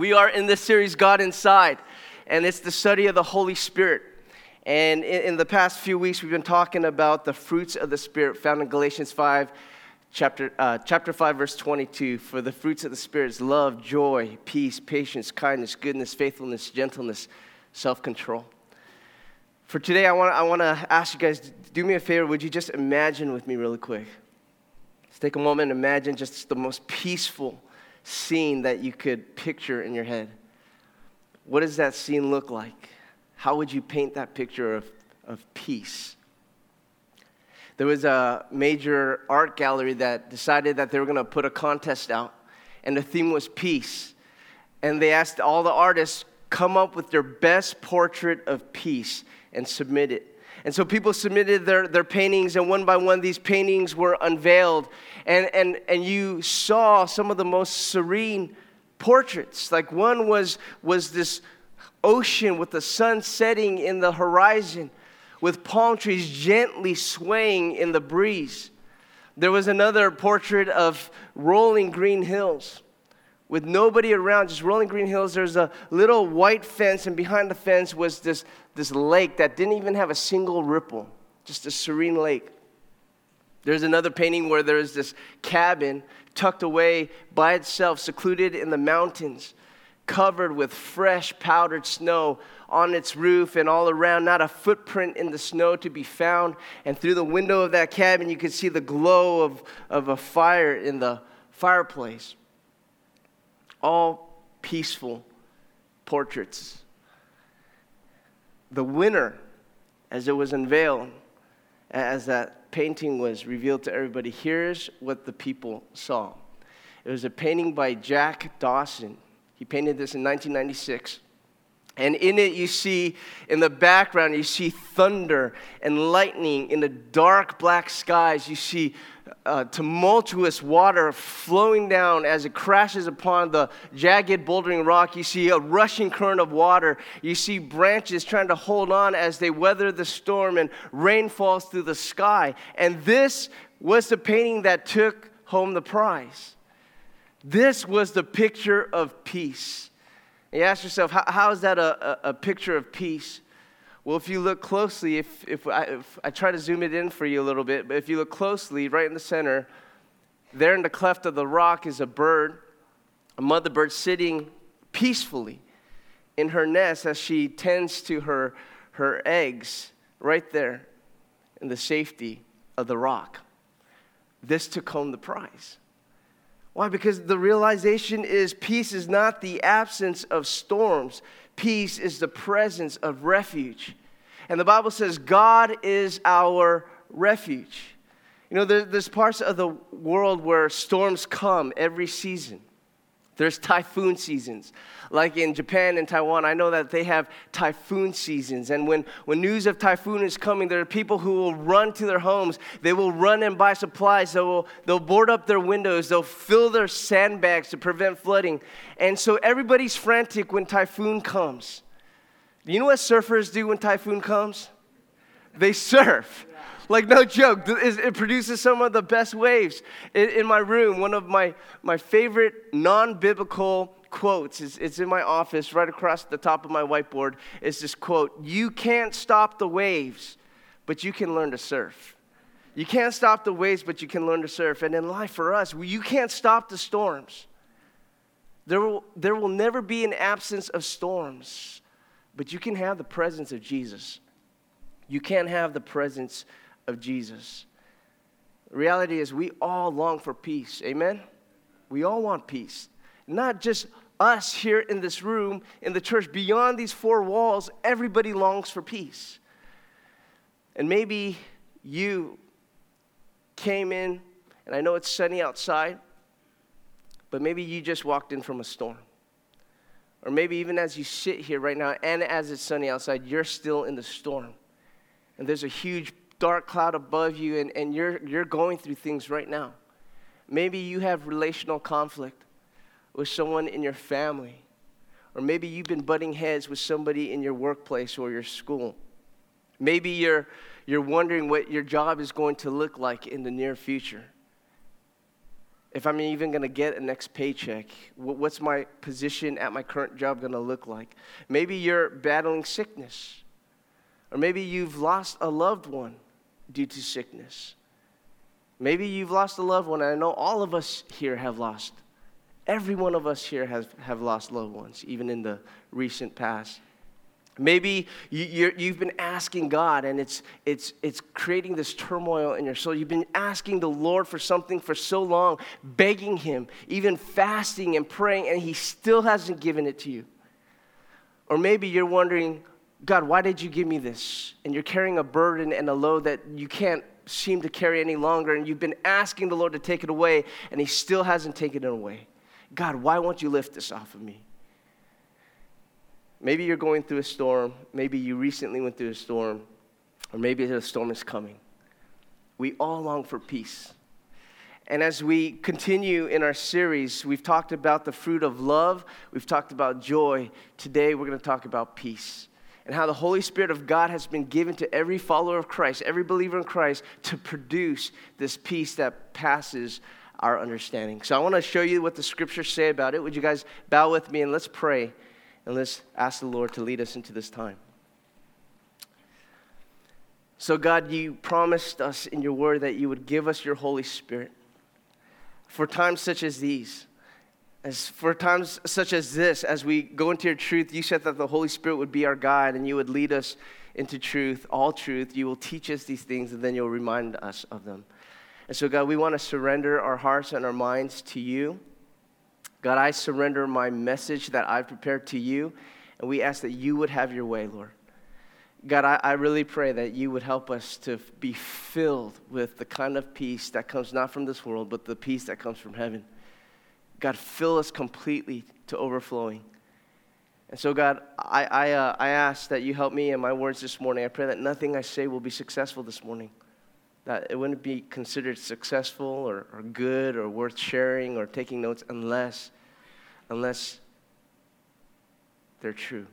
We are in this series, God Inside, and it's the study of the Holy Spirit. And in, in, the past few weeks, we've been talking about the fruits of the Spirit found in Galatians 5, chapter, uh, chapter 5, verse 22. For the fruits of the Spirit is love, joy, peace, patience, kindness, goodness, faithfulness, gentleness, self control. For today, I want, I want to ask you guys do me a favor. Would you just imagine with me, really quick? Let's take a moment and imagine just the most peaceful, scene that you could picture in your head. What does that scene look like? How would you paint that picture of, of peace? There was a major art gallery that decided that they were going to put a contest out, and the theme was peace. And they asked all the artists come up with their best portrait of peace and submit it. And so people submitted their, their paintings, and one by one, these paintings were unveiled. And, and, and you saw some of the most serene portraits. Like one was, was this ocean with the sun setting in the horizon, with palm trees gently swaying in the breeze. There was another portrait of rolling green hills with nobody around, just rolling green hills. There's a little white fence, and behind the fence was this, this lake that didn't even have a single ripple, just a serene lake. There's another painting where there's this cabin tucked away by itself, secluded in the mountains, covered with fresh powdered snow on its roof and all around, not a footprint in the snow to be found. And through the window of that cabin, you could see the glow of, of a fire in the fireplace all peaceful portraits. The winner, as it was unveiled, as that painting was revealed to everybody, here's what the people saw. It was a painting by Jack Dawson. He painted this in 1996. And in it, you see, in the background, you see thunder and lightning in the dark black skies. You see uh, tumultuous water flowing down as it crashes upon the jagged bouldering rock. You see a rushing current of water. You see branches trying to hold on as they weather the storm, and rain falls through the sky. And this was the painting that took home the prize. This was the picture of peace. You ask yourself, how, how is that a, a, a picture of peace? Well, if you look closely, if, if I, if, I, try to zoom it in for you a little bit, but if you look closely, right in the center, there in the cleft of the rock is a bird, a mother bird sitting peacefully in her nest as she tends to her, her eggs right there in the safety of the rock. This took home the prize. Why? Because the realization is peace is not the absence of storms, peace is the presence of refuge. And the Bible says God is our refuge. You know, there's parts of the world where storms come every season. There's typhoon seasons. Like in Japan and Taiwan, I know that they have typhoon seasons. And when, when news of typhoon is coming, there are people who will run to their homes. They will run and buy supplies. They will, they'll board up their windows. They'll fill their sandbags to prevent flooding. And so everybody's frantic when typhoon comes. You know what surfers do when typhoon comes? They surf. Like, no joke, it produces some of the best waves. In my room, one of my, my favorite non biblical quotes is it's in my office right across the top of my whiteboard. Is this quote You can't stop the waves, but you can learn to surf. You can't stop the waves, but you can learn to surf. And in life for us, you can't stop the storms. There will, there will never be an absence of storms, but you can have the presence of Jesus. You can't have the presence of Jesus. The reality is, we all long for peace. Amen? We all want peace. Not just us here in this room, in the church, beyond these four walls, everybody longs for peace. And maybe you came in, and I know it's sunny outside, but maybe you just walked in from a storm. Or maybe even as you sit here right now, and as it's sunny outside, you're still in the storm. And there's a huge dark cloud above you and, and you're, you're going through things right now. Maybe you have relational conflict with someone in your family, or maybe you've been butting heads with somebody in your workplace or your school. Maybe you're, you're wondering what your job is going to look like in the near future. if I'm even going to get a next paycheck. What's my position at my current job going to look like? Maybe you're battling sickness, or maybe you've lost a loved one due to sickness. Maybe you've lost a loved one. I know all of us here have lost. Every one of us here has have lost loved ones, even in the recent past. Maybe you, have been asking God and it's, it's, it's creating this turmoil in your soul. You've been asking the Lord for something for so long, begging Him, even fasting and praying, and He still hasn't given it to you. Or maybe you're wondering, God, why did you give me this? And you're carrying a burden and a load that you can't seem to carry any longer, and you've been asking the Lord to take it away, and He still hasn't taken it away. God, why won't you lift this off of me? Maybe you're going through a storm. Maybe you recently went through a storm, or maybe the storm is coming. We all long for peace. And as we continue in our series, we've talked about the fruit of love, we've talked about joy. Today, we're going to talk about peace and how the Holy Spirit of God has been given to every follower of Christ, every believer in Christ, to produce this peace that passes our understanding. So I want to show you what the scriptures say about it. Would you guys bow with me and let's pray and let's ask the Lord to lead us into this time. So, God, you promised us in your word that you would give us your Holy Spirit for times such as these. As for times such as this, as we go into your truth, you said that the Holy Spirit would be our guide and you would lead us into truth, all truth. You will teach us these things and then you'll remind us of them. And so, God, we want to surrender our hearts and our minds to you. God, I surrender my message that I've prepared to you, and we ask that you would have your way, Lord. God, I, I really pray that you would help us to be filled with the kind of peace that comes not from this world, but the peace that comes from heaven. God, fill us completely to overflowing. And so, God, I, I, uh, I ask that you help me in my words this morning. I pray that nothing I say will be successful this morning, that it wouldn't be considered successful or, or good or worth sharing or taking notes unless, unless they're true.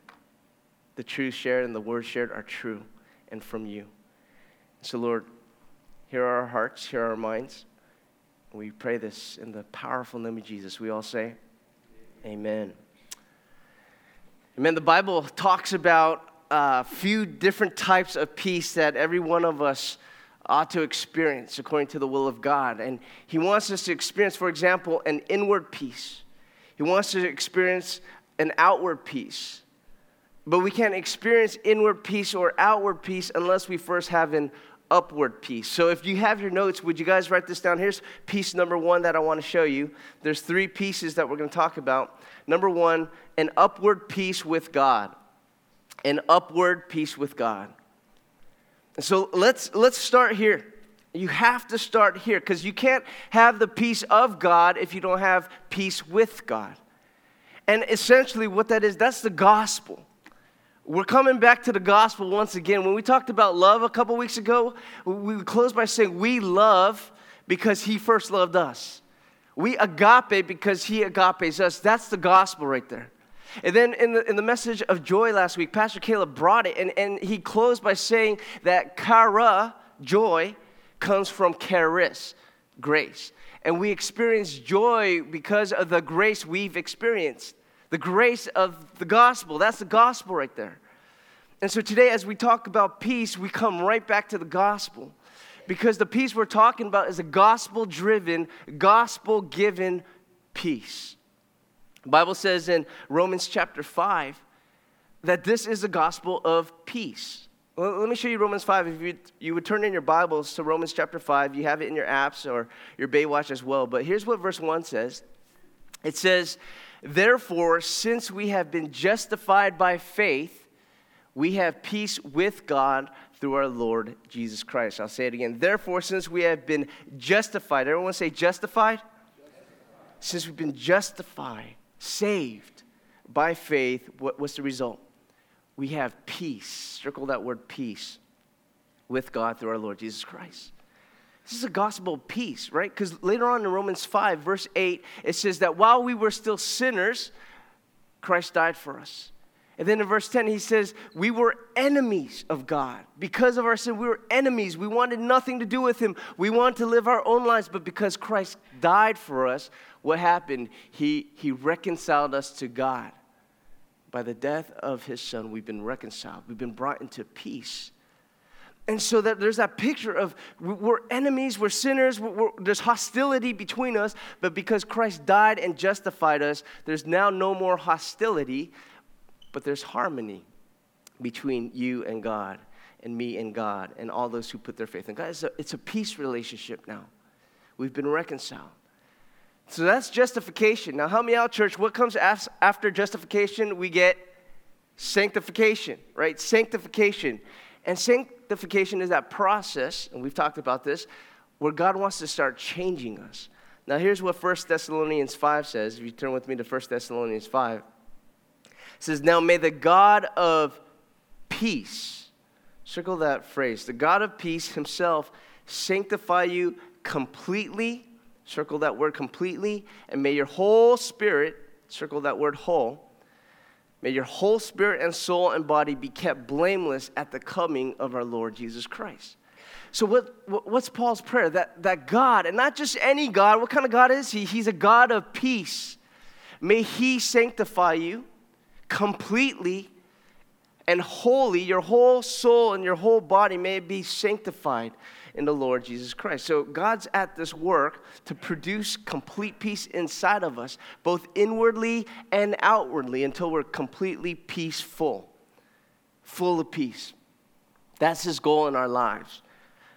The truth shared and the words shared are true and from you. So, Lord, here are our hearts, here are our minds. We pray this in the powerful name of Jesus. We all say, Amen. Amen. The Bible talks about a few different types of peace that every one of us ought to experience according to the will of God. And He wants us to experience, for example, an inward peace. He wants us to experience an outward peace. But we can't experience inward peace or outward peace unless we first have an upward peace. So if you have your notes, would you guys write this down? Here's piece number one that I want to show you. There's three pieces that we're going to talk about. Number one, an upward peace with God. An upward peace with God. So let's, let's start here. You have to start here because you can't have the peace of God if you don't have peace with God. And essentially, what that is, that's the gospel. We're coming back to the gospel once again. When we talked about love a couple weeks ago, we closed by saying we love because he first loved us. We agape because he agapes us. That's the gospel right there. And then in the, in the message of joy last week, Pastor Caleb brought it, and, and he closed by saying that chara, joy, comes from charis, grace. And we experience joy because of the grace we've experienced. The grace of the gospel. That's the gospel right there. And so today, as we talk about peace, we come right back to the gospel. Because the peace we're talking about is a gospel driven, gospel given peace. The Bible says in Romans chapter 5 that this is the gospel of peace. Well, let me show you Romans 5. If you, you would turn in your Bibles to Romans chapter 5, you have it in your apps or your Baywatch as well. But here's what verse 1 says it says, Therefore, since we have been justified by faith, we have peace with God through our Lord Jesus Christ. I'll say it again. Therefore, since we have been justified, everyone say justified? justified. Since we've been justified, saved by faith, what, what's the result? We have peace. Circle that word peace with God through our Lord Jesus Christ. This is a gospel of peace, right? Because later on in Romans 5, verse 8, it says that while we were still sinners, Christ died for us. And then in verse 10, he says, We were enemies of God. Because of our sin, we were enemies. We wanted nothing to do with him. We wanted to live our own lives. But because Christ died for us, what happened? He, he reconciled us to God. By the death of his son, we've been reconciled, we've been brought into peace. And so that there's that picture of we're enemies, we're sinners, we're, there's hostility between us, but because Christ died and justified us, there's now no more hostility, but there's harmony between you and God, and me and God, and all those who put their faith in God. It's a, it's a peace relationship now. We've been reconciled. So that's justification. Now, help me out, church. What comes after justification? We get sanctification, right? Sanctification. And sanctification is that process, and we've talked about this, where God wants to start changing us. Now, here's what 1 Thessalonians 5 says. If you turn with me to 1 Thessalonians 5, it says, Now may the God of peace, circle that phrase, the God of peace himself sanctify you completely, circle that word completely, and may your whole spirit, circle that word whole, May your whole spirit and soul and body be kept blameless at the coming of our Lord Jesus Christ. So, what, what's Paul's prayer? That, that God, and not just any God, what kind of God is He? He's a God of peace. May He sanctify you completely and holy, your whole soul and your whole body may be sanctified in the Lord Jesus Christ. So God's at this work to produce complete peace inside of us, both inwardly and outwardly, until we're completely peaceful, full of peace. That's His goal in our lives.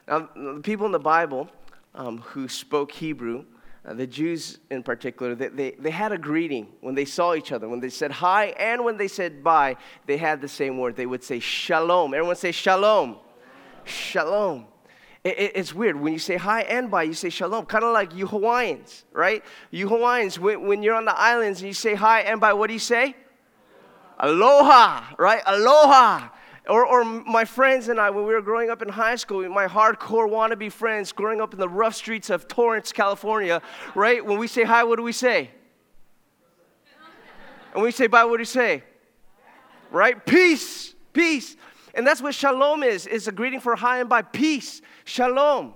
Now, the people in the Bible um, who spoke Hebrew, uh, the Jews in particular, they, they, they, had a greeting when they saw each other. When they said hi and when they said bye, they had the same word. They would say shalom. Everyone say shalom. Shalom. It, it, it's weird. When you say hi and bye, you say shalom. Kind of like you Hawaiians, right? You Hawaiians, when, when you're on the islands and you say hi and bye, what do you say? Aloha, right? Aloha. Or, or my friends and I, when we were growing up in high school, my hardcore wannabe friends growing up in the rough streets of Torrance, California, right? When we say hi, what do we say? And when we say bye, what do we say? Right? Peace, peace. And that's what shalom is. It's a greeting for hi and bye, peace, shalom.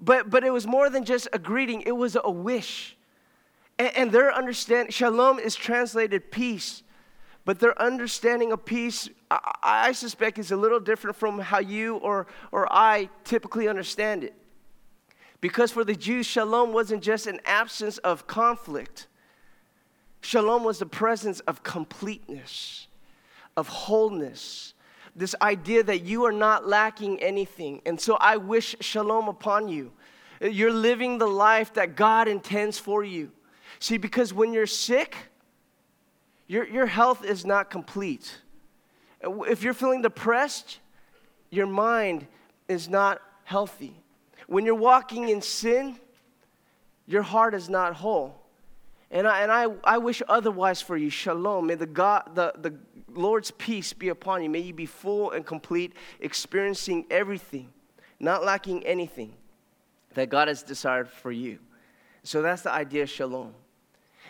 But, but it was more than just a greeting, it was a wish. And, and their understanding, shalom is translated peace. But their understanding of peace, I, I suspect, is a little different from how you or, or I typically understand it. Because for the Jews, shalom wasn't just an absence of conflict, shalom was the presence of completeness, of wholeness, this idea that you are not lacking anything. And so I wish shalom upon you. You're living the life that God intends for you. See, because when you're sick, your, your health is not complete. If you're feeling depressed, your mind is not healthy. When you're walking in sin, your heart is not whole. And I, and I, I wish otherwise for you. Shalom. May the, God, the, the Lord's peace be upon you. May you be full and complete, experiencing everything, not lacking anything that God has desired for you. So that's the idea of shalom.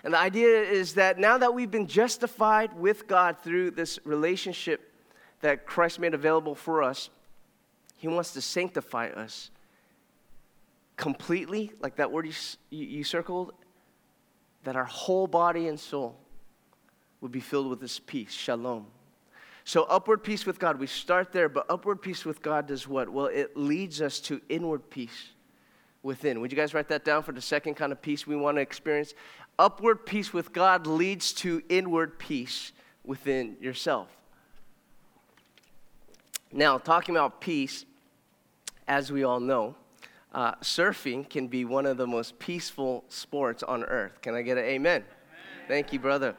And the idea is that now that we've been justified with God through this relationship that Christ made available for us, He wants to sanctify us completely, like that word you, you circled, that our whole body and soul would be filled with this peace, shalom. So, upward peace with God, we start there, but upward peace with God does what? Well, it leads us to inward peace within. Would you guys write that down for the second kind of peace we want to experience? Upward peace with God leads to inward peace within yourself. Now, talking about peace, as we all know, uh, surfing can be one of the most peaceful sports on earth. Can I get an amen? amen. Thank you, brother.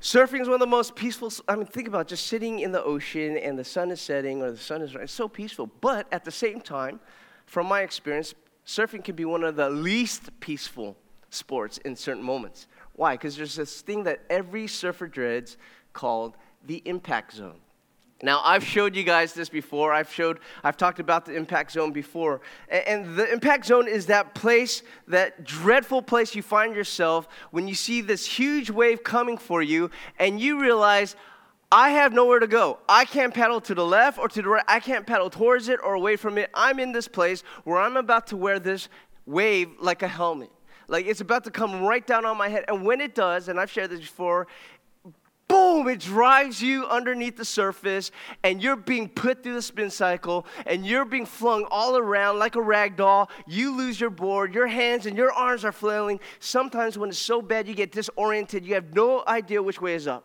Surfing is one of the most peaceful. I mean, think about just sitting in the ocean and the sun is setting or the sun is rising. It's so peaceful. But at the same time, from my experience, surfing can be one of the least peaceful sports in certain moments. Why? Because there's this thing that every surfer dreads called the impact zone. Now, I've showed you guys this before. I've showed, I've talked about the impact zone before. And, the impact zone is that place, that dreadful place you find yourself when you see this huge wave coming for you and you realize, I have nowhere to go. I can't paddle to the left or to the right. I can't paddle towards it or away from it. I'm in this place where I'm about to wear this wave like a helmet. Like it's about to come right down on my head. And when it does, and I've shared this before, boom, it drives you underneath the surface, and you're being put through the spin cycle, and you're being flung all around like a rag doll. You lose your board, your hands and your arms are flailing. Sometimes, when it's so bad, you get disoriented, you have no idea which way is up.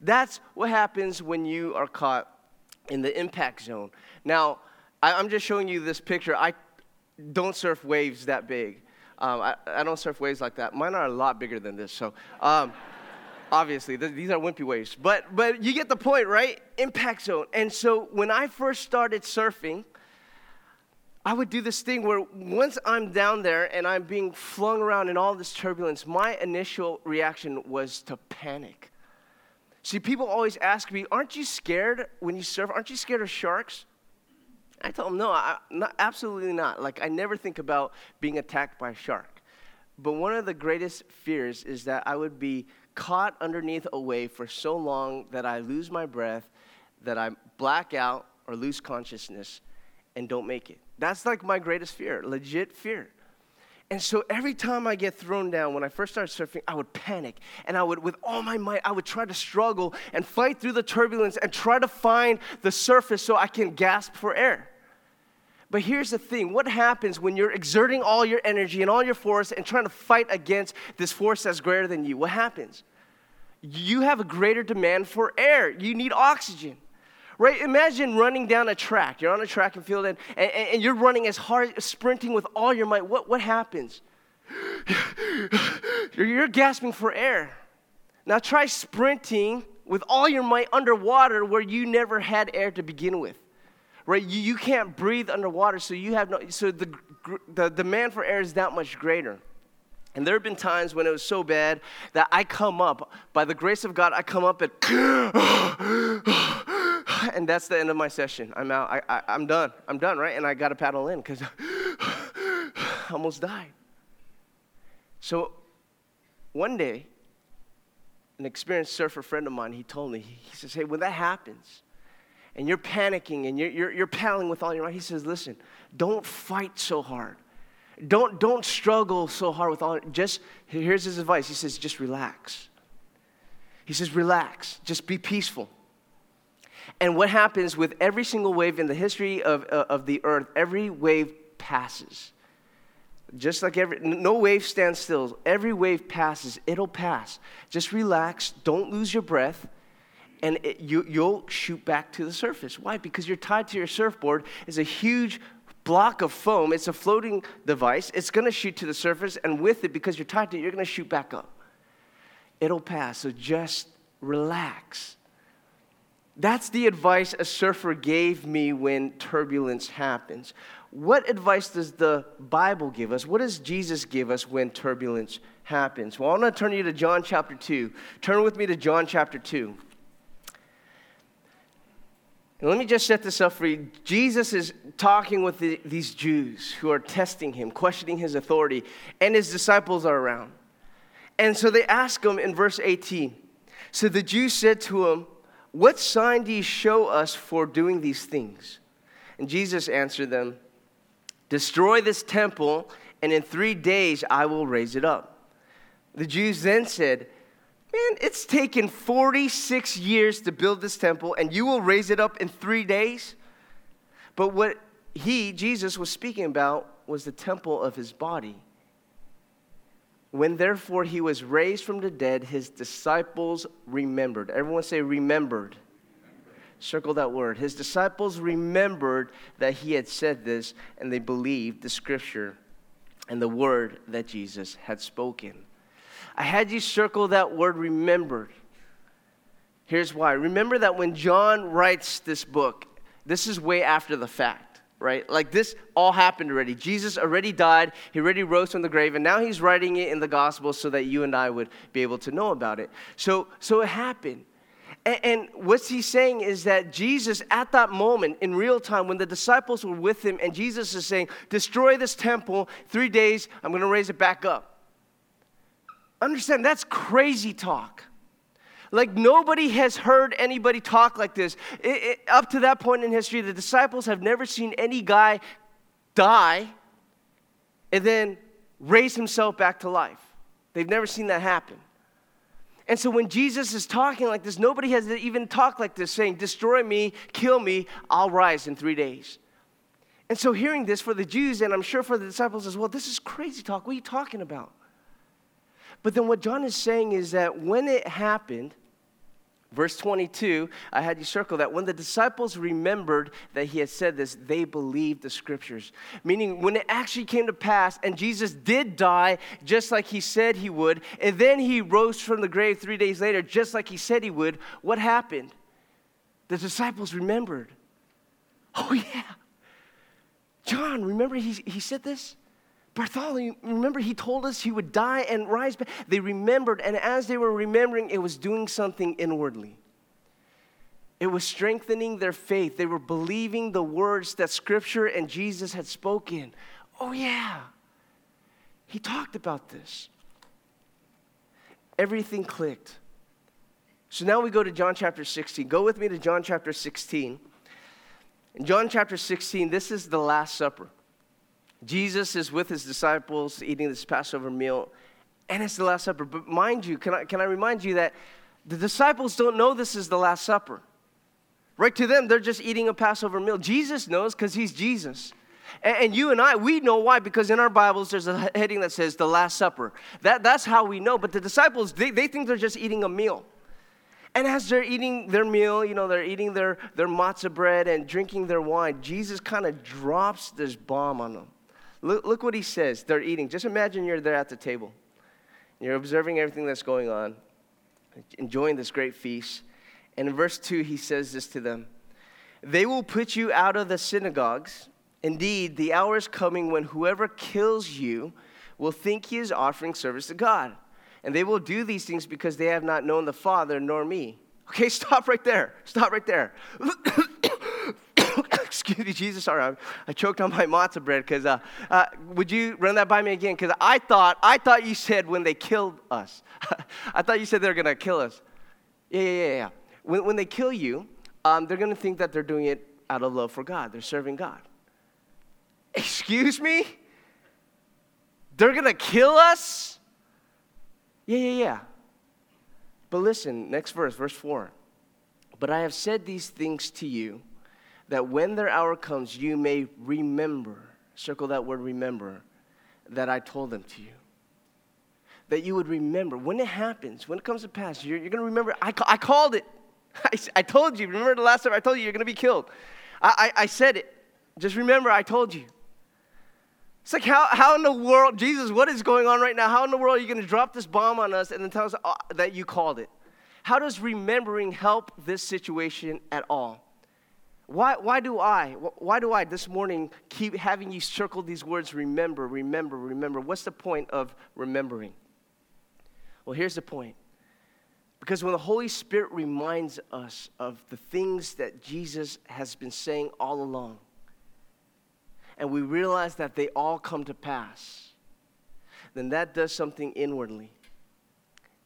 That's what happens when you are caught in the impact zone. Now, I, am just showing you this picture. I don't surf waves that big. Um, I, I, don't surf waves like that. Mine are a lot bigger than this. So, um, obviously. these are wimpy waves. But, but you get the point, right? Impact zone. And so when I first started surfing, I would do this thing where once I'm down there and I'm being flung around in all this turbulence, my initial reaction was to panic. See, people always ask me, Aren't you scared when you surf? Aren't you scared of sharks? I tell them, No, I, not, absolutely not. Like, I never think about being attacked by a shark. But one of the greatest fears is that I would be caught underneath a wave for so long that I lose my breath, that I black out or lose consciousness and don't make it. That's like my greatest fear, legit fear. And so every time I get thrown down, when I first started surfing, I would panic. And I would, with all my might, I would try to struggle and fight through the turbulence and try to find the surface so I can gasp for air. But here's the thing what happens when you're exerting all your energy and all your force and trying to fight against this force that's greater than you? What happens? You have a greater demand for air, you need oxygen. Right? Imagine running down a track. You're on a track and field and, and, and you're running as hard, sprinting with all your might. What, what happens? you're, you're gasping for air. Now try sprinting with all your might underwater where you never had air to begin with right? You, you can't breathe underwater, so you have no, so the, the demand for air is that much greater. And there have been times when it was so bad that I come up, by the grace of God, I come up and, and that's the end of my session. I'm out. I, I, I'm done. I'm done, right? And I got to paddle in because I almost died. So one day, an experienced surfer friend of mine, he told me, he says, hey, when that happens, and you're panicking and you're, you're, you're paddling with all your might. He says, listen, don't fight so hard. Don't, don't struggle so hard with all, just, here's his advice. He says, just relax. He says, relax, just be peaceful. And what happens with every single wave in the history of, uh, of the earth, every wave passes. Just like every, no wave stands still. Every wave passes. It'll pass. Just relax. Don't lose your breath and it, you, you'll shoot back to the surface. Why? Because you're tied to your surfboard. It's a huge block of foam. It's a floating device. It's going to shoot to the surface, and with it, because you're tied to it, you're going to shoot back up. It'll pass. So just relax. That's the advice a surfer gave me when turbulence happens. What advice does the Bible give us? What does Jesus give us when turbulence happens? Well, I want to turn you to John chapter 2. Turn with me to John chapter 2. Let me just set this up for you. Jesus is talking with the, these Jews who are testing him, questioning his authority, and his disciples are around. And so they ask him in verse 18. So the Jews said to him, What sign do you show us for doing these things? And Jesus answered them, Destroy this temple, and in three days I will raise it up. The Jews then said, Man, it's taken 46 years to build this temple, and you will raise it up in three days? But what he, Jesus, was speaking about was the temple of his body. When therefore he was raised from the dead, his disciples remembered. Everyone say, remembered. Circle that word. His disciples remembered that he had said this, and they believed the scripture and the word that Jesus had spoken. I had you circle that word remembered. Here's why. Remember that when John writes this book, this is way after the fact, right? Like this all happened already. Jesus already died, he already rose from the grave, and now he's writing it in the gospel so that you and I would be able to know about it. So, so it happened. And, and what he's saying is that Jesus, at that moment in real time, when the disciples were with him, and Jesus is saying, Destroy this temple, three days, I'm going to raise it back up. Understand, that's crazy talk. Like nobody has heard anybody talk like this. It, it, up to that point in history, the disciples have never seen any guy die and then raise himself back to life. They've never seen that happen. And so when Jesus is talking like this, nobody has even talked like this, saying, Destroy me, kill me, I'll rise in three days. And so hearing this for the Jews, and I'm sure for the disciples as well, this is crazy talk. What are you talking about? But then what John is saying is that when it happened, Verse 22, I had you circle that. When the disciples remembered that he had said this, they believed the scriptures. Meaning, when it actually came to pass and Jesus did die just like he said he would, and then he rose from the grave three days later just like he said he would, what happened? The disciples remembered. Oh, yeah. John, remember he, he said this? Bartholomew, remember he told us he would die and rise back. They remembered, and as they were remembering, it was doing something inwardly. It was strengthening their faith. They were believing the words that Scripture and Jesus had spoken. Oh, yeah. He talked about this. Everything clicked. So now we go to John chapter 16. Go with me to John chapter 16. In John chapter 16, this is the Last Supper. Jesus is with his disciples eating this Passover meal, and it's the Last Supper. But mind you, can I, can I remind you that the disciples don't know this is the Last Supper? Right to them, they're just eating a Passover meal. Jesus knows because he's Jesus. And, and, you and I, we know why, because in our Bibles there's a heading that says the Last Supper. That, that's how we know. But the disciples, they, they think they're just eating a meal. And as they're eating their meal, you know, they're eating their, their matzah bread and drinking their wine, Jesus kind of drops this bomb on them. Look, look what he says. They're eating. Just imagine you're there at the table. You're observing everything that's going on, enjoying this great feast. And in verse 2, he says this to them They will put you out of the synagogues. Indeed, the hour is coming when whoever kills you will think he is offering service to God. And they will do these things because they have not known the Father nor me. Okay, stop right there. Stop right there. excuse me, Jesus, sorry, I, I choked on my matzah bread because uh, uh, would you run that by me again? Because I thought, I thought you said when they killed us. I thought you said they were going to kill us. Yeah, yeah, yeah, yeah. When, when they kill you, um, they're to think that they're doing it out of love for God. They're serving God. Excuse me? They're to kill us? Yeah, yeah, yeah. But listen, next verse, verse 4. But I have said these things to you that when their hour comes, you may remember, circle that word remember, that I told them to you. That you would remember when it happens, when it comes to pass, you're, you're going to remember, I, I called it. I, I told you. Remember the last time I told you you're going to be killed? I, I, I said it. Just remember, I told you. It's like, how, how in the world, Jesus, what is going on right now? How in the world are you going to drop this bomb on us and then tell us uh, that you called it? How does remembering help this situation at all? Why, why do I, why do I this morning keep having you circle these words, remember, remember, remember? What's the point of remembering? Well, here's the point. Because when the Holy Spirit reminds us of the things that Jesus has been saying all along, and we realize that they all come to pass, then that does something inwardly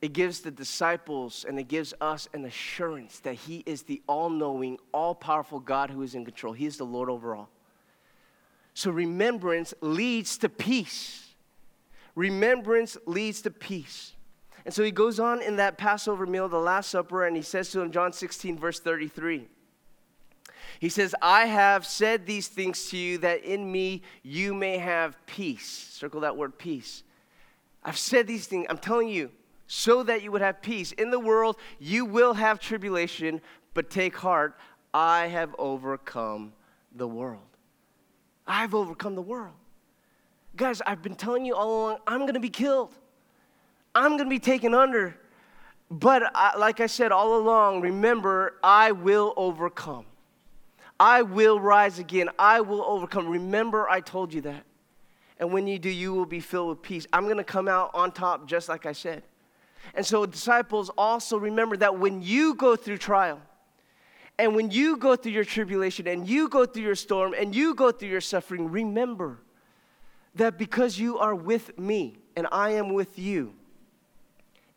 it gives the disciples and it gives us an assurance that He is the all knowing, all powerful God who is in control. He is the Lord over all. So remembrance leads to peace. Remembrance leads to peace. And so he goes on in that Passover meal, the Last Supper, and he says to him, John 16, verse 33. He says, I have said these things to you that in me you may have peace. Circle that word peace. I've said these things. I'm telling you, so that you would have peace. In the world, you will have tribulation, but take heart, I have overcome the world. I've overcome the world. Guys, I've been telling you all along, I'm to be killed. I'm to be taken under. But I, like I said all along, remember, I will overcome. I will rise again. I will overcome. Remember, I told you that. And when you do, you will be filled with peace. I'm to come out on top, just like I said. And so, disciples, also remember that when you go through trial, and when you go through your tribulation, and you go through your storm, and you go through your suffering, remember that because you are with me and I am with you,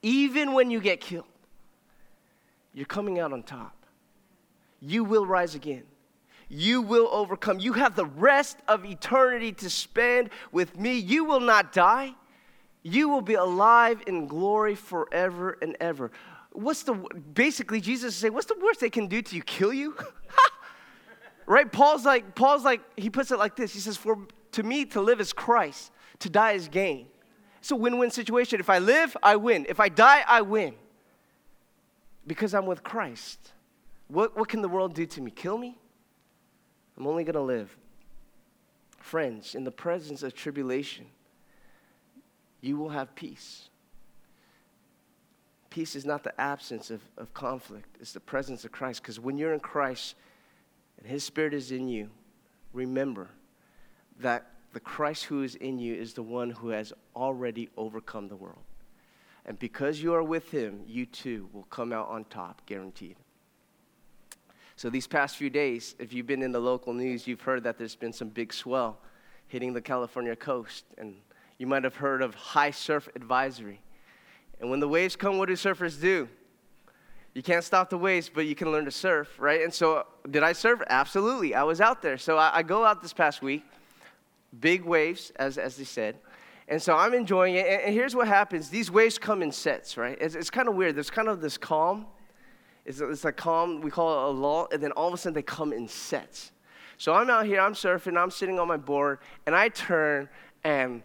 even when you get killed, you're coming out on top. You will rise again. You will overcome. You have the rest of eternity to spend with me. You will not die. You will be alive in glory forever and ever. What's the basically Jesus is saying, what's the worst they can do to you? Kill you? right? Paul's like, Paul's like, he puts it like this. He says, For to me to live is Christ, to die is gain. It's a win-win situation. If I live, I win. If I die, I win. Because I'm with Christ. What, what can the world do to me? Kill me? I'm only gonna live. Friends, in the presence of tribulation, you will have peace. Peace is not the absence of, of conflict, it's the presence of Christ. Because when you're in Christ and His Spirit is in you, remember that the Christ who is in you is the one who has already overcome the world. And because you are with Him, you too will come out on top, guaranteed. So, these past few days, if you've been in the local news, you've heard that there's been some big swell hitting the California coast. And you might have heard of high surf advisory. And when the waves come, what do surfers do? You can't stop the waves, but you can learn to surf, right? And so, did I surf? Absolutely. I was out there. So, I, I go out this past week, big waves, as, as they said. And so I'm enjoying it. And, here's what happens these waves come in sets, right? It's, it's kind of weird. There's kind of this calm. It's, it's a calm, we call it a lull, and then all of a sudden they come in sets. So I'm out here, I'm surfing, I'm sitting on my board, and I turn and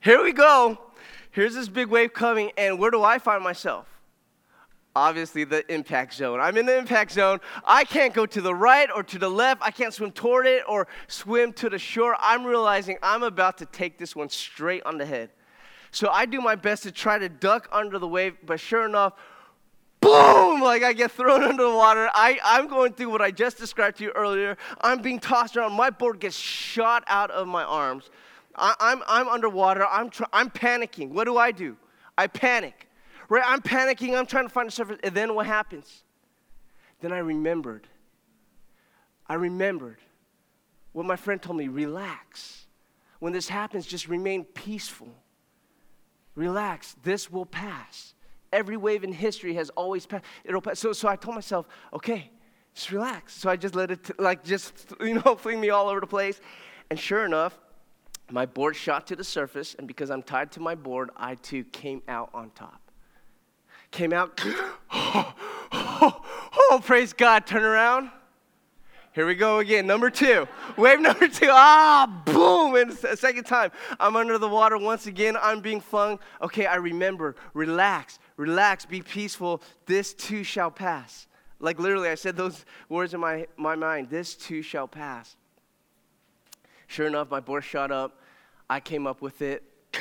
here we go. Here's this big wave coming, and where do I find myself? Obviously, the impact zone. I'm in the impact zone. I can't go to the right or to the left. I can't swim toward it or swim to the shore. I'm realizing I'm about to take this one straight on the head. So I do my best to try to duck under the wave, but sure enough, boom, like I get thrown under the water. I, I'm going through what I just described to you earlier. I'm being tossed around. My board gets shot out of my arms. I, am I'm, I'm underwater. I'm, tr- I'm panicking. What do I do? I panic. Right? I'm panicking. I'm trying to find a surface. And then what happens? Then I remembered. I remembered what my friend told me relax. When this happens, just remain peaceful. Relax. This will pass. Every wave in history has always passed. It'll pass. So, so I told myself, okay, just relax. So I just let it, t- like, just, you know, fling me all over the place. And sure enough, my board shot to the surface, and because I'm tied to my board, I too came out on top. Came out, oh, oh, oh, praise God, turn around. Here we go again. Number two. Wave number two. Ah, boom. And a second time. I'm under the water once again. I'm being flung. Okay, I remember. Relax, relax, be peaceful. This too shall pass. Like literally, I said those words in my, my mind. This too shall pass. Sure enough, my board shot up. I came up with it.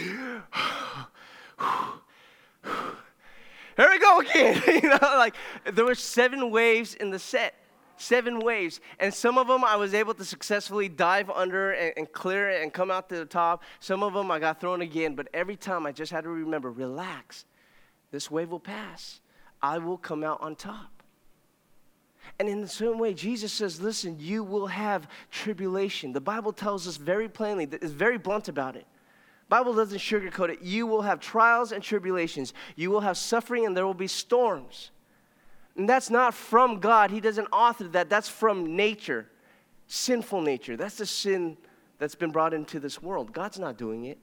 Here we go again. you know, like there were seven waves in the set. Seven waves. And some of them I was able to successfully dive under and, and clear it and come out to the top. Some of them I got thrown again. But every time I just had to remember relax. This wave will pass. I will come out on top. And in the same way, Jesus says, listen, you will have tribulation. The Bible tells us very plainly, it's very blunt about it. Bible doesn't sugarcoat it. You will have trials and tribulations. You will have suffering and there will be storms. And that's not from God. He doesn't author that. That's from nature, sinful nature. That's the sin that's been brought into this world. God's not doing it,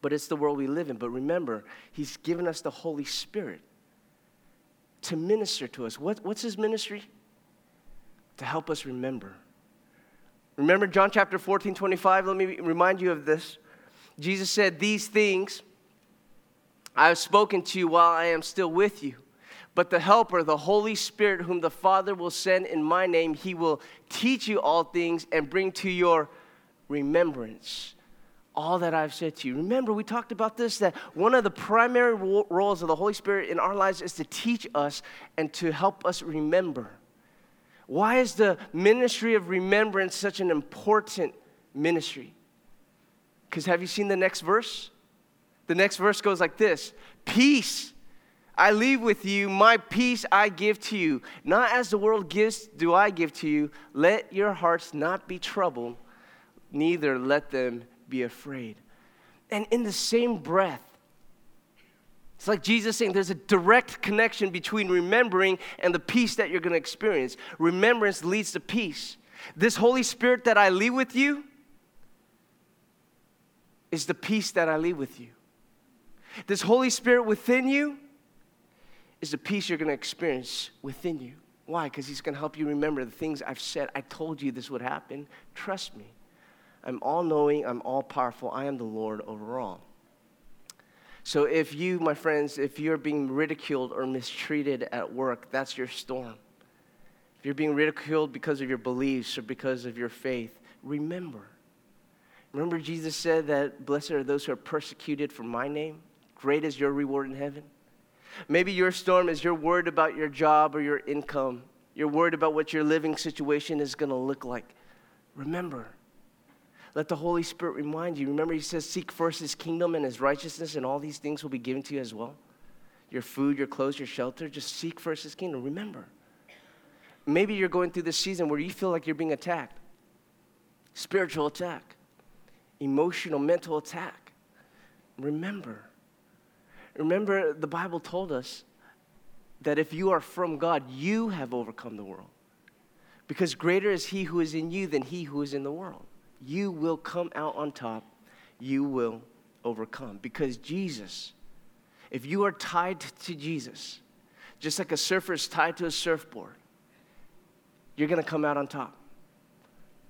but it's the world we live in. But remember, He's given us the Holy Spirit to minister to us. What, what's his ministry? To help us remember. Remember John chapter 14, 25? Let me remind you of this. Jesus said, These things I have spoken to you while I am still with you. But the Helper, the Holy Spirit, whom the Father will send in my name, he will teach you all things and bring to your remembrance all that I've said to you. Remember, we talked about this that one of the primary roles of the Holy Spirit in our lives is to teach us and to help us remember. Why is the ministry of remembrance such an important ministry? Because have you seen the next verse? The next verse goes like this Peace I leave with you, my peace I give to you. Not as the world gives, do I give to you. Let your hearts not be troubled, neither let them be afraid. And in the same breath, It's like Jesus saying there's a direct connection between remembering and the peace that you're going to experience. Remembrance leads to peace. This Holy Spirit that I leave with you is the peace that I leave with you. This Holy Spirit within you is the peace you're going to experience within you. Why? Because He's going to help you remember the things I've said. I told you this would happen. Trust me. I'm all knowing, I'm all powerful. I am the Lord over all. So if you, my friends, if you're being ridiculed or mistreated at work, that's your storm. If you're being ridiculed because of your beliefs or because of your faith, remember. Remember, Jesus said that blessed are those who are persecuted for my name. Great is your reward in heaven. Maybe your storm is you're worried about your job or your income. You're worried about what your living situation is going to look like. Remember, let the Holy Spirit remind you. Remember, He says, Seek first His kingdom and His righteousness, and all these things will be given to you as well. Your food, your clothes, your shelter. Just seek first His kingdom. Remember. Maybe you're going through this season where you feel like you're being attacked spiritual attack, emotional, mental attack. Remember. Remember, the Bible told us that if you are from God, you have overcome the world. Because greater is He who is in you than He who is in the world you will come out on top. You will overcome. Because Jesus, if you are tied to Jesus, just like a surfer is tied to a surfboard, you're going to come out on top.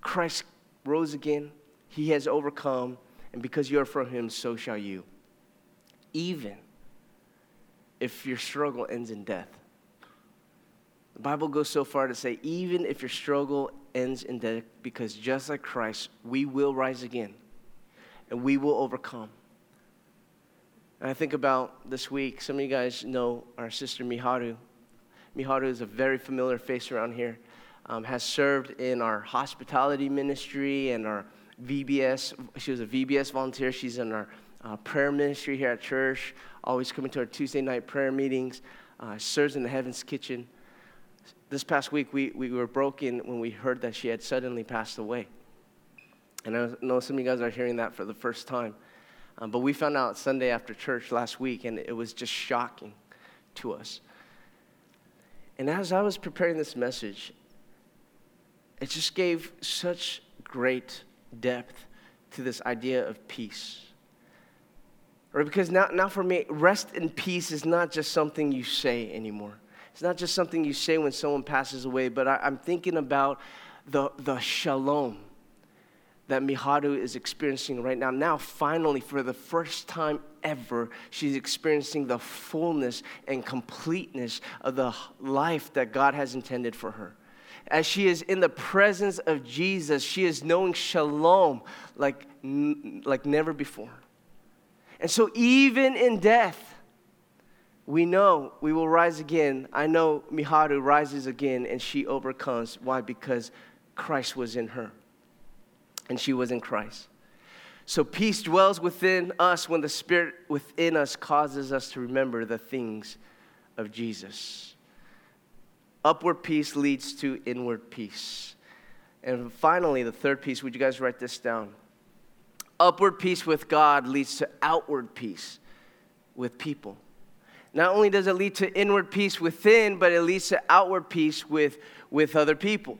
Christ rose again, he has overcome, and because you are from him, so shall you. Even if your struggle ends in death. The Bible goes so far to say, even if your struggle ends in death, because just like Christ, we will rise again and we will overcome. And I think about this week, some of you guys know our sister Miharu. Miharu is a very familiar face around here, um, has served in our hospitality ministry and our VBS. She was a VBS volunteer. She's in our uh, prayer ministry here at church, always coming to our Tuesday night prayer meetings, uh, serves in the Heaven's Kitchen this past week, we, we were broken when we heard that she had suddenly passed away. And I know some of you guys are hearing that for the first time. Um, but we found out Sunday after church last week, and it was just shocking to us. And as I was preparing this message, it just gave such great depth to this idea of peace. Right? Because now, now for me, rest in peace is not just something you say anymore. It's not just something you say when someone passes away, but I, am thinking about the, the shalom that Miharu is experiencing right now. Now, finally, for the first time ever, she's experiencing the fullness and completeness of the life that God has intended for her. As she is in the presence of Jesus, she is knowing shalom like, like never before. And so, even in death, we know we will rise again. I know Miharu rises again and she overcomes. Why? Because Christ was in her and she was in Christ. So peace dwells within us when the Spirit within us causes us to remember the things of Jesus. Upward peace leads to inward peace. And finally, the third piece, would you guys write this down? Upward peace with God leads to outward peace with people. Not only does it lead to inward peace within, but it leads to outward peace with, with other people.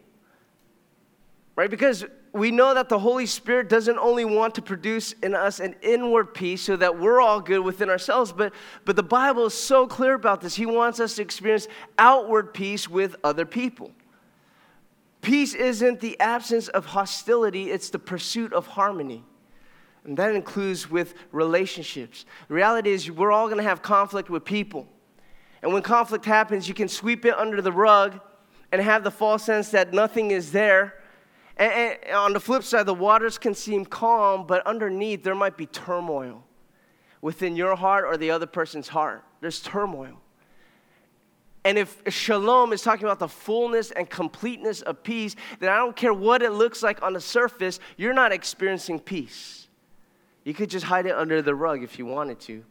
Right? Because we know that the Holy Spirit doesn't only want to produce in us an inward peace so that we're all good within ourselves, but, but the Bible is so clear about this. He wants us to experience outward peace with other people. Peace isn't the absence of hostility, it's the pursuit of harmony. And that includes with relationships. The reality is, we're all going to have conflict with people. And when conflict happens, you can sweep it under the rug and have the false sense that nothing is there. And, and on the flip side, the waters can seem calm, but underneath, there might be turmoil within your heart or the other person's heart. There's turmoil. And if shalom is talking about the fullness and completeness of peace, then I don't care what it looks like on the surface, you're not experiencing peace. You could just hide it under the rug if you wanted to.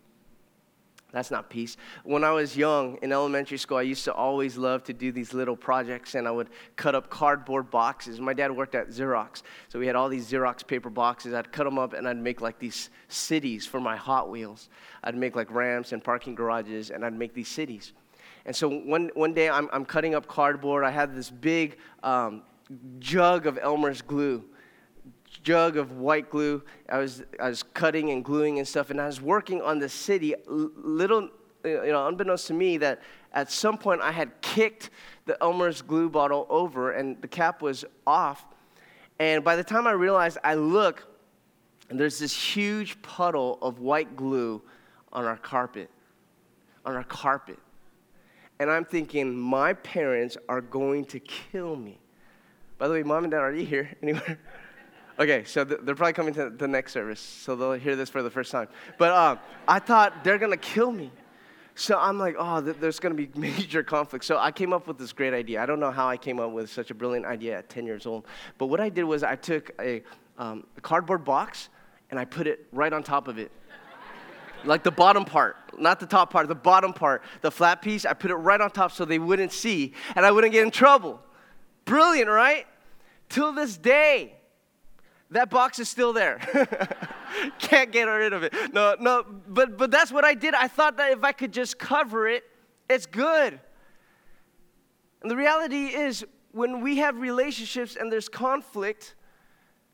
That's not peace. When I was young in elementary school, I used to always love to do these little projects, and I would cut up cardboard boxes. My dad worked at Xerox, so we had all these Xerox paper boxes. I'd cut them up, and I'd make like these cities for my Hot Wheels. I'd make like ramps and parking garages, and I'd make these cities. And so one, one day, I'm, I'm cutting up cardboard. I had this big um, jug of Elmer's glue jug of white glue. I was, I was cutting and gluing and stuff, and I was working on the city. Little, you know, unbeknownst to me, that at some point I had kicked the Elmer's glue bottle over, and the cap was off. And by the time I realized, I look, and there's this huge puddle of white glue on our carpet. On our carpet. And I'm thinking, my parents are going to kill me. By the way, mom and dad, are you here anywhere? Okay, so they're probably coming to the next service, so they'll hear this for the first time. But um, I thought they're gonna kill me. So I'm like, oh, th- there's gonna be major conflict. So I came up with this great idea. I don't know how I came up with such a brilliant idea at 10 years old, but what I did was I took a, um, a cardboard box and I put it right on top of it. like the bottom part, not the top part, the bottom part, the flat piece, I put it right on top so they wouldn't see and I wouldn't get in trouble. Brilliant, right? Till this day, that box is still there. Can't get rid of it. No, no, but but that's what I did. I thought that if I could just cover it, it's good. And the reality is when we have relationships and there's conflict,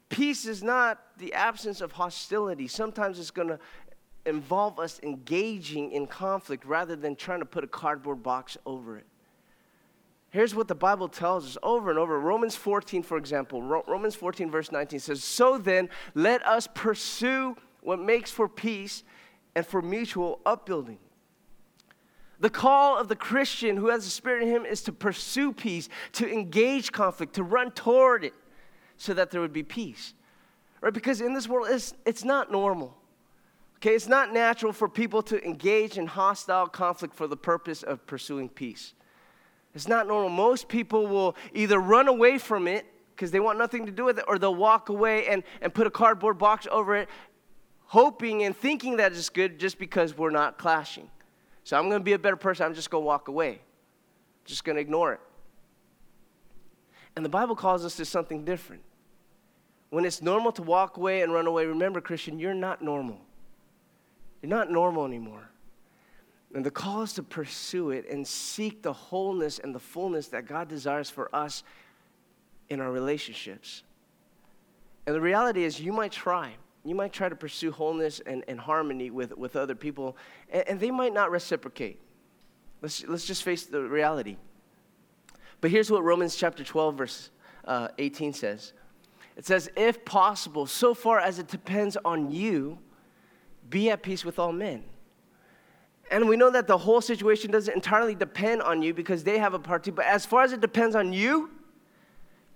peace is not the absence of hostility. Sometimes it's going to involve us engaging in conflict rather than trying to put a cardboard box over it. Here's what the Bible tells us over and over. Romans 14, for example, Romans 14, verse 19 says, So then, let us pursue what makes for peace and for mutual upbuilding. The call of the Christian who has the Spirit in him is to pursue peace, to engage conflict, to run toward it so that there would be peace. Right? Because in this world, it's, it's not normal. Okay, it's not natural for people to engage in hostile conflict for the purpose of pursuing peace. It's not normal. Most people will either run away from it because they want nothing to do with it, or they'll walk away and, and put a cardboard box over it, hoping and thinking that it's good just because we're not clashing. So I'm going to be a better person. I'm just going to walk away, I'm just going to ignore it. And the Bible calls us to something different. When it's normal to walk away and run away, remember, Christian, you're not normal. You're not normal anymore. And the call is to pursue it and seek the wholeness and the fullness that God desires for us in our relationships. And the reality is, you might try. You might try to pursue wholeness and, and harmony with, with other people, and, and they might not reciprocate. Let's, let's just face the reality. But here's what Romans chapter 12, verse uh, 18 says it says, If possible, so far as it depends on you, be at peace with all men. And we know that the whole situation doesn't entirely depend on you because they have a part too. But as far as it depends on you,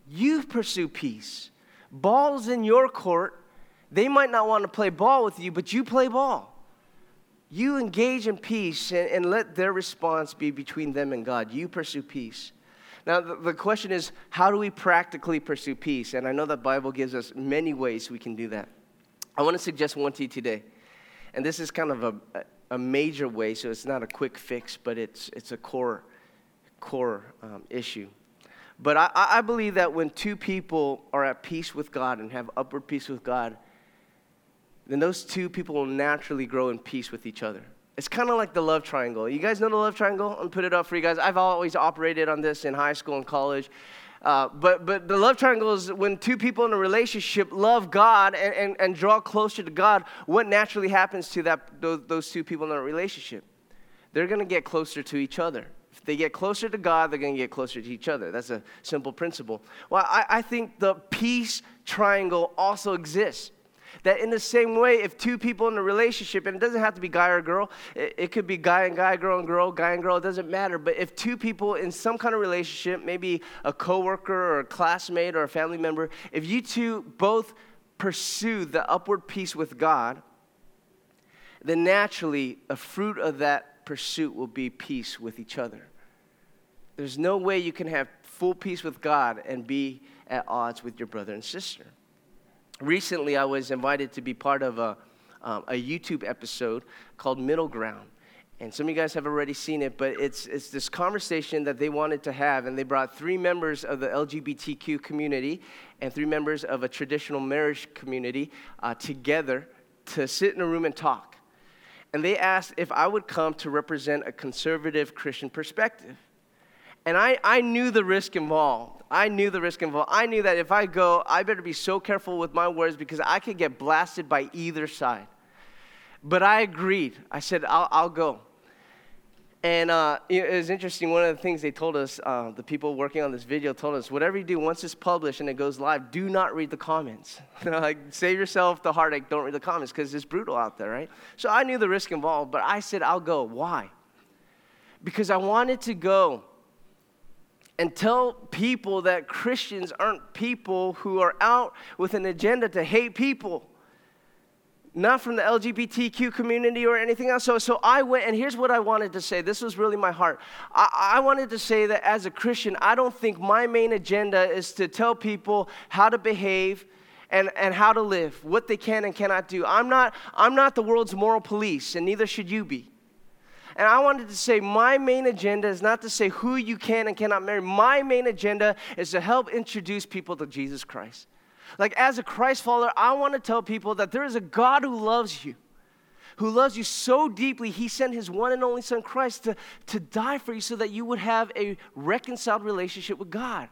you pursue peace. Ball's in your court. They might not want to play ball with you, but you play ball. You engage in peace and, and let their response be between them and God. You pursue peace. Now, the, the question is, how do we practically pursue peace? And I know the Bible gives us many ways we can do that. I want to suggest one to you today. And this is kind of a, a major way, so it's not a quick fix, but it's, it's a core, core um, issue. But I, I believe that when two people are at peace with God and have upward peace with God, then those two people will naturally grow in peace with each other. It's kind of like the love triangle. You guys know the love triangle? I'm put it up for you guys. I've always operated on this in high school and college. Uh, but, but the love triangle is when two people in a relationship love God and, and, and draw closer to God, what naturally happens to that, those, those two people in a relationship? They're going to get closer to each other. If they get closer to God, they're going to get closer to each other. That's a simple principle. Well, I, I think the peace triangle also exists. That in the same way, if two people in a relationship, and it doesn't have to be guy or girl, it, it, could be guy and guy, girl and girl, guy and girl, it doesn't matter. But if two people in some kind of relationship, maybe a coworker or a classmate or a family member, if you two both pursue the upward peace with God, then naturally a fruit of that pursuit will be peace with each other. There's no way you can have full peace with God and be at odds with your brother and sister recently I was invited to be part of a, um, a YouTube episode called Middle Ground. And some of you guys have already seen it, but it's, it's this conversation that they wanted to have. And they brought three members of the LGBTQ community and three members of a traditional marriage community uh, together to sit in a room and talk. And they asked if I would come to represent a conservative Christian perspective. And I, I knew the risk involved. I knew the risk involved. I knew that if I go, I better be so careful with my words because I could get blasted by either side. But I agreed. I said, I'll, I'll go. And uh, it was interesting. One of the things they told us, uh, the people working on this video told us, whatever you do, once it's published and it goes live, do not read the comments. like, save yourself the heartache, don't read the comments because it's brutal out there, right? So I knew the risk involved, but I said, I'll go. Why? Because I wanted to go and tell people that Christians aren't people who are out with an agenda to hate people. Not from the LGBTQ community or anything else. So, so I went, and here's what I wanted to say. This was really my heart. I, I wanted to say that as a Christian, I don't think my main agenda is to tell people how to behave and, and how to live, what they can and cannot do. I'm not, I'm not the world's moral police, and neither should you be. And I wanted to say my main agenda is not to say who you can and cannot marry. My main agenda is to help introduce people to Jesus Christ. Like, as a Christ follower, I want to tell people that there is a God who loves you, who loves you so deeply, he sent his one and only Son, Christ, to, to die for you so that you would have a reconciled relationship with God.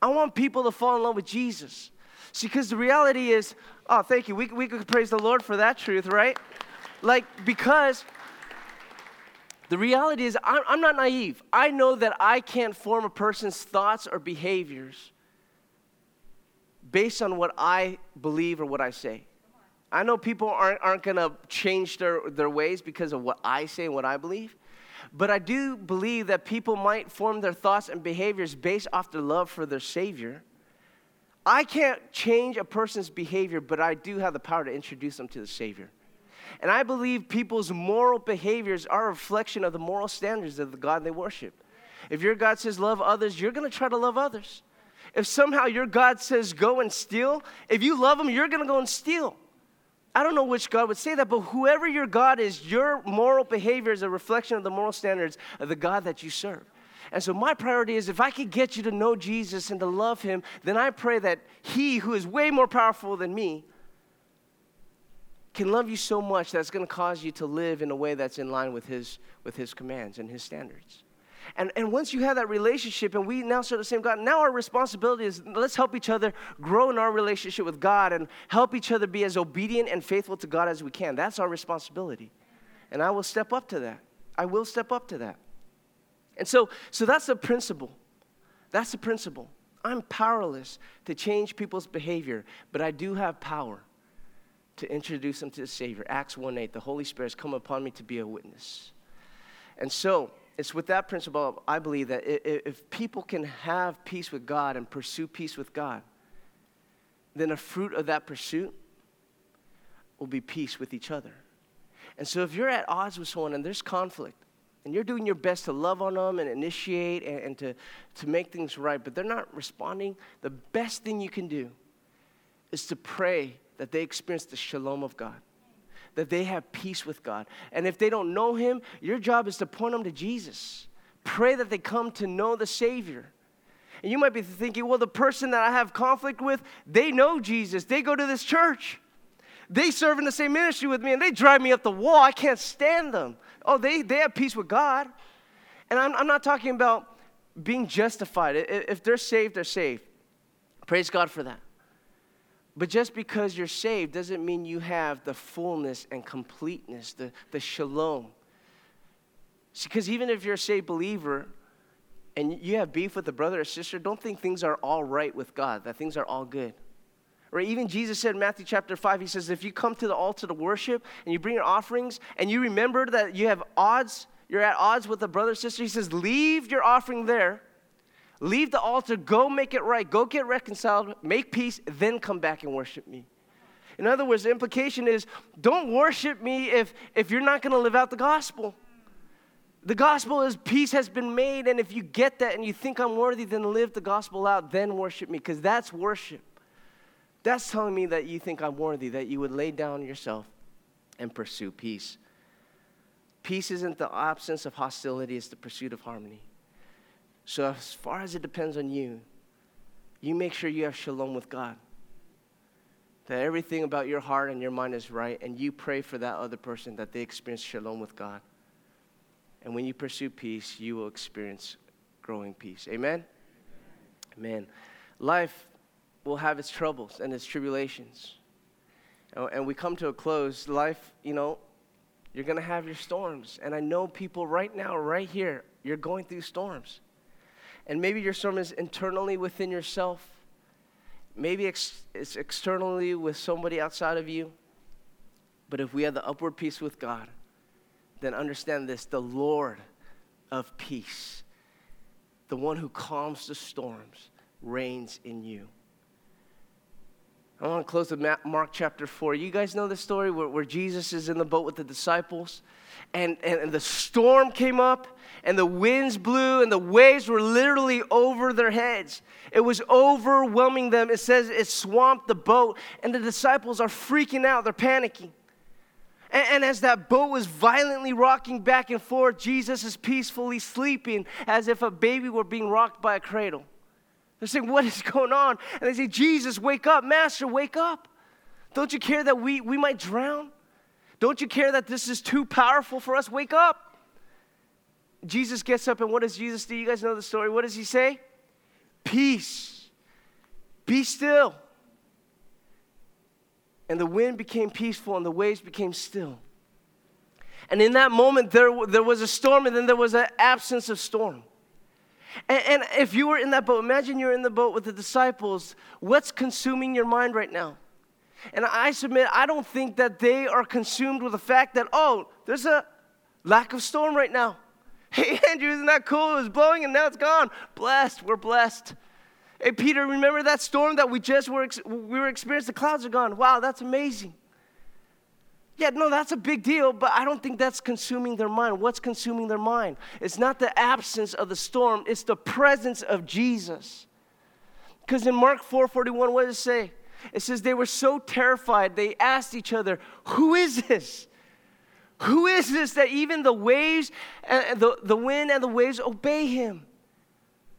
I want people to fall in love with Jesus. See, because the reality is, oh, thank you. We, we could praise the Lord for that truth, right? Like, because the reality is, I'm, not naive. I know that I can't form a person's thoughts or behaviors based on what I believe or what I say. I know people aren't, aren't going to change their, their ways because of what I say and what I believe. But I do believe that people might form their thoughts and behaviors based off their love for their Savior. I can't change a person's behavior, but I do have the power to introduce them to the Savior. And I believe people's moral behaviors are a reflection of the moral standards of the God they worship. If your God says love others, you're going to try to love others. If somehow your God says go and steal, if you love them, you're going to go and steal. I don't know which God would say that, but whoever your God is, your moral behavior is a reflection of the moral standards of the God that you serve. And so, my priority is if I could get you to know Jesus and to love him, then I pray that he, who is way more powerful than me, can love you so much that's going to cause you to live in a way that's in line with his, with his commands and his standards. And, and once you have that relationship and we now serve the same God, now our responsibility is let's help each other grow in our relationship with God and help each other be as obedient and faithful to God as we can. That's our responsibility. And I will step up to that. I will step up to that. And so, so that's the principle. That's the principle. I'm powerless to change people's behavior, but I do have power to introduce them to the Savior. Acts 1 8, the Holy Spirit has come upon me to be a witness. And so, it's with that principle, I believe that if people can have peace with God and pursue peace with God, then a fruit of that pursuit will be peace with each other. And so, if you're at odds with someone and there's conflict, and you're doing your best to love on them and initiate and, and to, to make things right, but they're not responding, the best thing you can do is to pray that they experience the shalom of God, that they have peace with God. And if they don't know Him, your job is to point them to Jesus. Pray that they come to know the Savior. And you might be thinking, well, the person that I have conflict with, they know Jesus. They go to this church. They serve in the same ministry with me and they drive me up the wall. I can't stand them. Oh, they, they have peace with God. And I'm, I'm not talking about being justified. If they're saved, they're saved. Praise God for that. But just because you're saved doesn't mean you have the fullness and completeness, the, the shalom. Because even if you're a saved believer and you have beef with a brother or sister, don't think things are all right with God, that things are all good. Or even Jesus said in Matthew chapter 5, he says, if you come to the altar to worship and you bring your offerings and you remember that you have odds, you're at odds with a brother or sister, he says, leave your offering there Leave the altar, go make it right, go get reconciled, make peace, then come back and worship me. In other words, the implication is don't worship me if, if you're not going to live out the gospel. The gospel is peace has been made, and if you get that and you think I'm worthy, then live the gospel out, then worship me, because that's worship. That's telling me that you think I'm worthy, that you would lay down yourself and pursue peace. Peace isn't the absence of hostility, it's the pursuit of harmony. So, as far as it depends on you, you make sure you have shalom with God. That everything about your heart and your mind is right, and you pray for that other person that they experience shalom with God. And when you pursue peace, you will experience growing peace. Amen? Amen. Life will have its troubles and its tribulations. And we come to a close. Life, you know, you're going to have your storms. And I know people right now, right here, you're going through storms. And maybe your storm is internally within yourself. Maybe it's externally with somebody outside of you. But if we have the upward peace with God, then understand this the Lord of peace, the one who calms the storms, reigns in you. I want to close with Mark chapter 4. You guys know the story where, where Jesus is in the boat with the disciples, and, and, and the storm came up, and the winds blew, and the waves were literally over their heads. It was overwhelming them. It says it swamped the boat, and the disciples are freaking out, they're panicking. And, and as that boat was violently rocking back and forth, Jesus is peacefully sleeping as if a baby were being rocked by a cradle. They're saying, What is going on? And they say, Jesus, wake up. Master, wake up. Don't you care that we, we might drown? Don't you care that this is too powerful for us? Wake up. Jesus gets up, and what does Jesus do? You guys know the story. What does he say? Peace. Be still. And the wind became peaceful, and the waves became still. And in that moment, there, there was a storm, and then there was an absence of storm. And, and if you were in that boat, imagine you're in the boat with the disciples. What's consuming your mind right now? And I submit, I don't think that they are consumed with the fact that, oh, there's a lack of storm right now. Hey, Andrew, isn't that cool? It was blowing and now it's gone. Blessed, we're blessed. Hey, Peter, remember that storm that we just were, we were experiencing? The clouds are gone. Wow, that's amazing. Yeah, no, that's a big deal, but I don't think that's consuming their mind. What's consuming their mind? It's not the absence of the storm, it's the presence of Jesus. Because in Mark 4:41, what does it say? It says they were so terrified, they asked each other, Who is this? Who is this that even the waves and the, the wind and the waves obey him?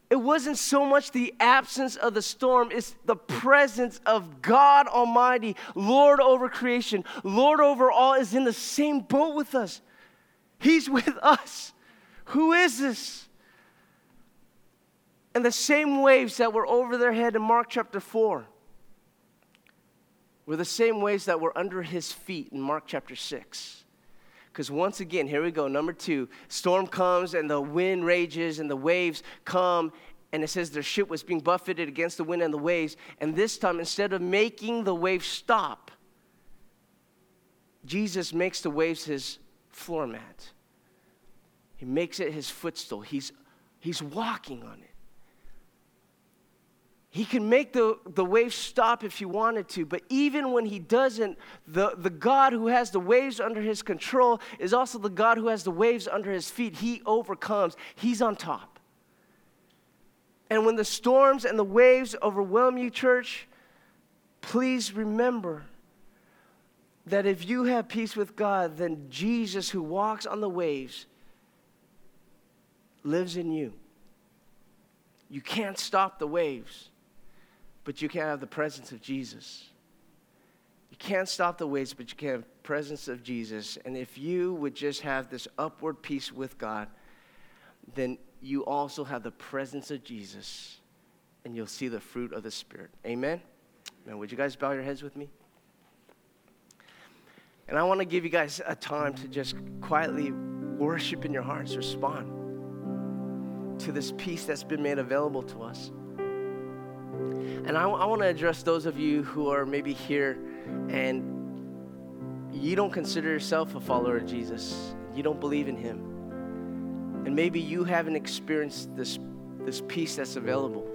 It wasn't so much the absence of the storm, it's the presence of God Almighty, Lord over creation, Lord over all, is in the same boat with us. He's with us. Who is this? And the same waves that were over their head in Mark chapter 4 were the same waves that were under his feet in Mark chapter 6. Because once again, here we go. Number two, storm comes and the wind rages and the waves come. And it says their ship was being buffeted against the wind and the waves. And this time, instead of making the waves stop, Jesus makes the waves his floor mat. He makes it his footstool. He's, he's walking on it. He can make the, the waves stop if he wanted to, but even when he doesn't, the, the God who has the waves under his control is also the God who has the waves under his feet. He overcomes, he's on top. And when the storms and the waves overwhelm you, church, please remember that if you have peace with God, then Jesus, who walks on the waves, lives in you. You can't stop the waves but you can't have the presence of Jesus. You can't stop the waves, but you can have the presence of Jesus. And if you would just have this upward peace with God, then you also have the presence of Jesus and you'll see the fruit of the Spirit. Amen? Now, would you guys bow your heads with me? And I want to give you guys a time to just quietly worship in your hearts, respond to this peace that's been made available to us. And I, I want to address those of you who are maybe here and you don't consider yourself a follower of Jesus. You don't believe in him. And maybe you haven't experienced this, this peace that's available.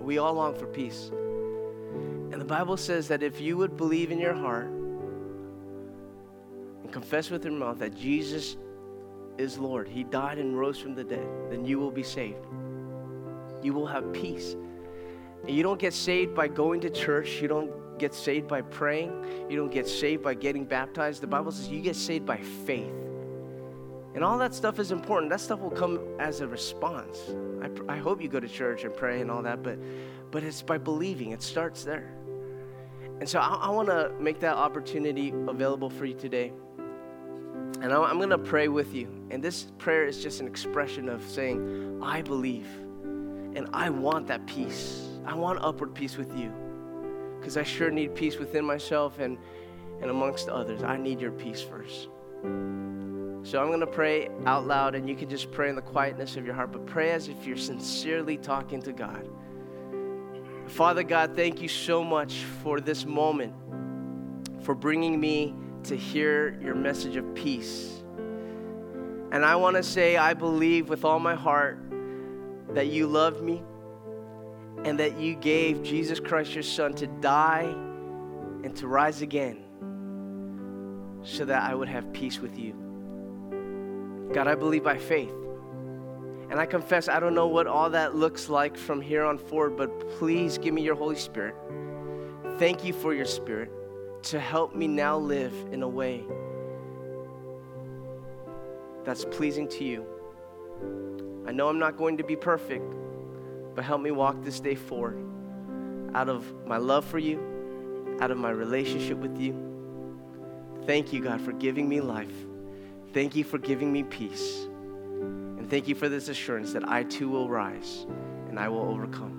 We all long for peace. And the Bible says that if you would believe in your heart and confess with your mouth that Jesus is Lord, He died and rose from the dead, then you will be saved. You will have peace. And you don't get saved by going to church. You don't get saved by praying. You don't get saved by getting baptized. The Bible says you get saved by faith. And all that stuff is important. That stuff will come as a response. I, I hope you go to church and pray and all that, but, but it's by believing. It starts there. And so I, I want to make that opportunity available for you today. And I, I'm going to pray with you. And this prayer is just an expression of saying, I believe. And I want that peace. I want upward peace with you. Because I sure need peace within myself and, and amongst others. I need your peace first. So I'm going to pray out loud, and you can just pray in the quietness of your heart, but pray as if you're sincerely talking to God. Father God, thank you so much for this moment, for bringing me to hear your message of peace. And I want to say, I believe with all my heart that you love me and that you gave Jesus Christ, your Son, to die and to rise again so that I would have peace with you. God, I believe by faith. And I confess, I don't know what all that looks like from here on forward, but please give me your Holy Spirit. Thank you for your Spirit to help me now live in a way that's pleasing to you. I know I'm not going to be perfect, but help me walk this day forward out of my love for you, out of my relationship with you. Thank you, God, for giving me life. Thank you for giving me peace. And thank you for this assurance that I too will rise and I will overcome.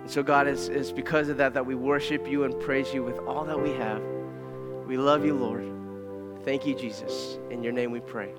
And so, God, it's, it's because of that that we worship you and praise you with all that we have. We love you, Lord. Thank you, Jesus. In your name we pray.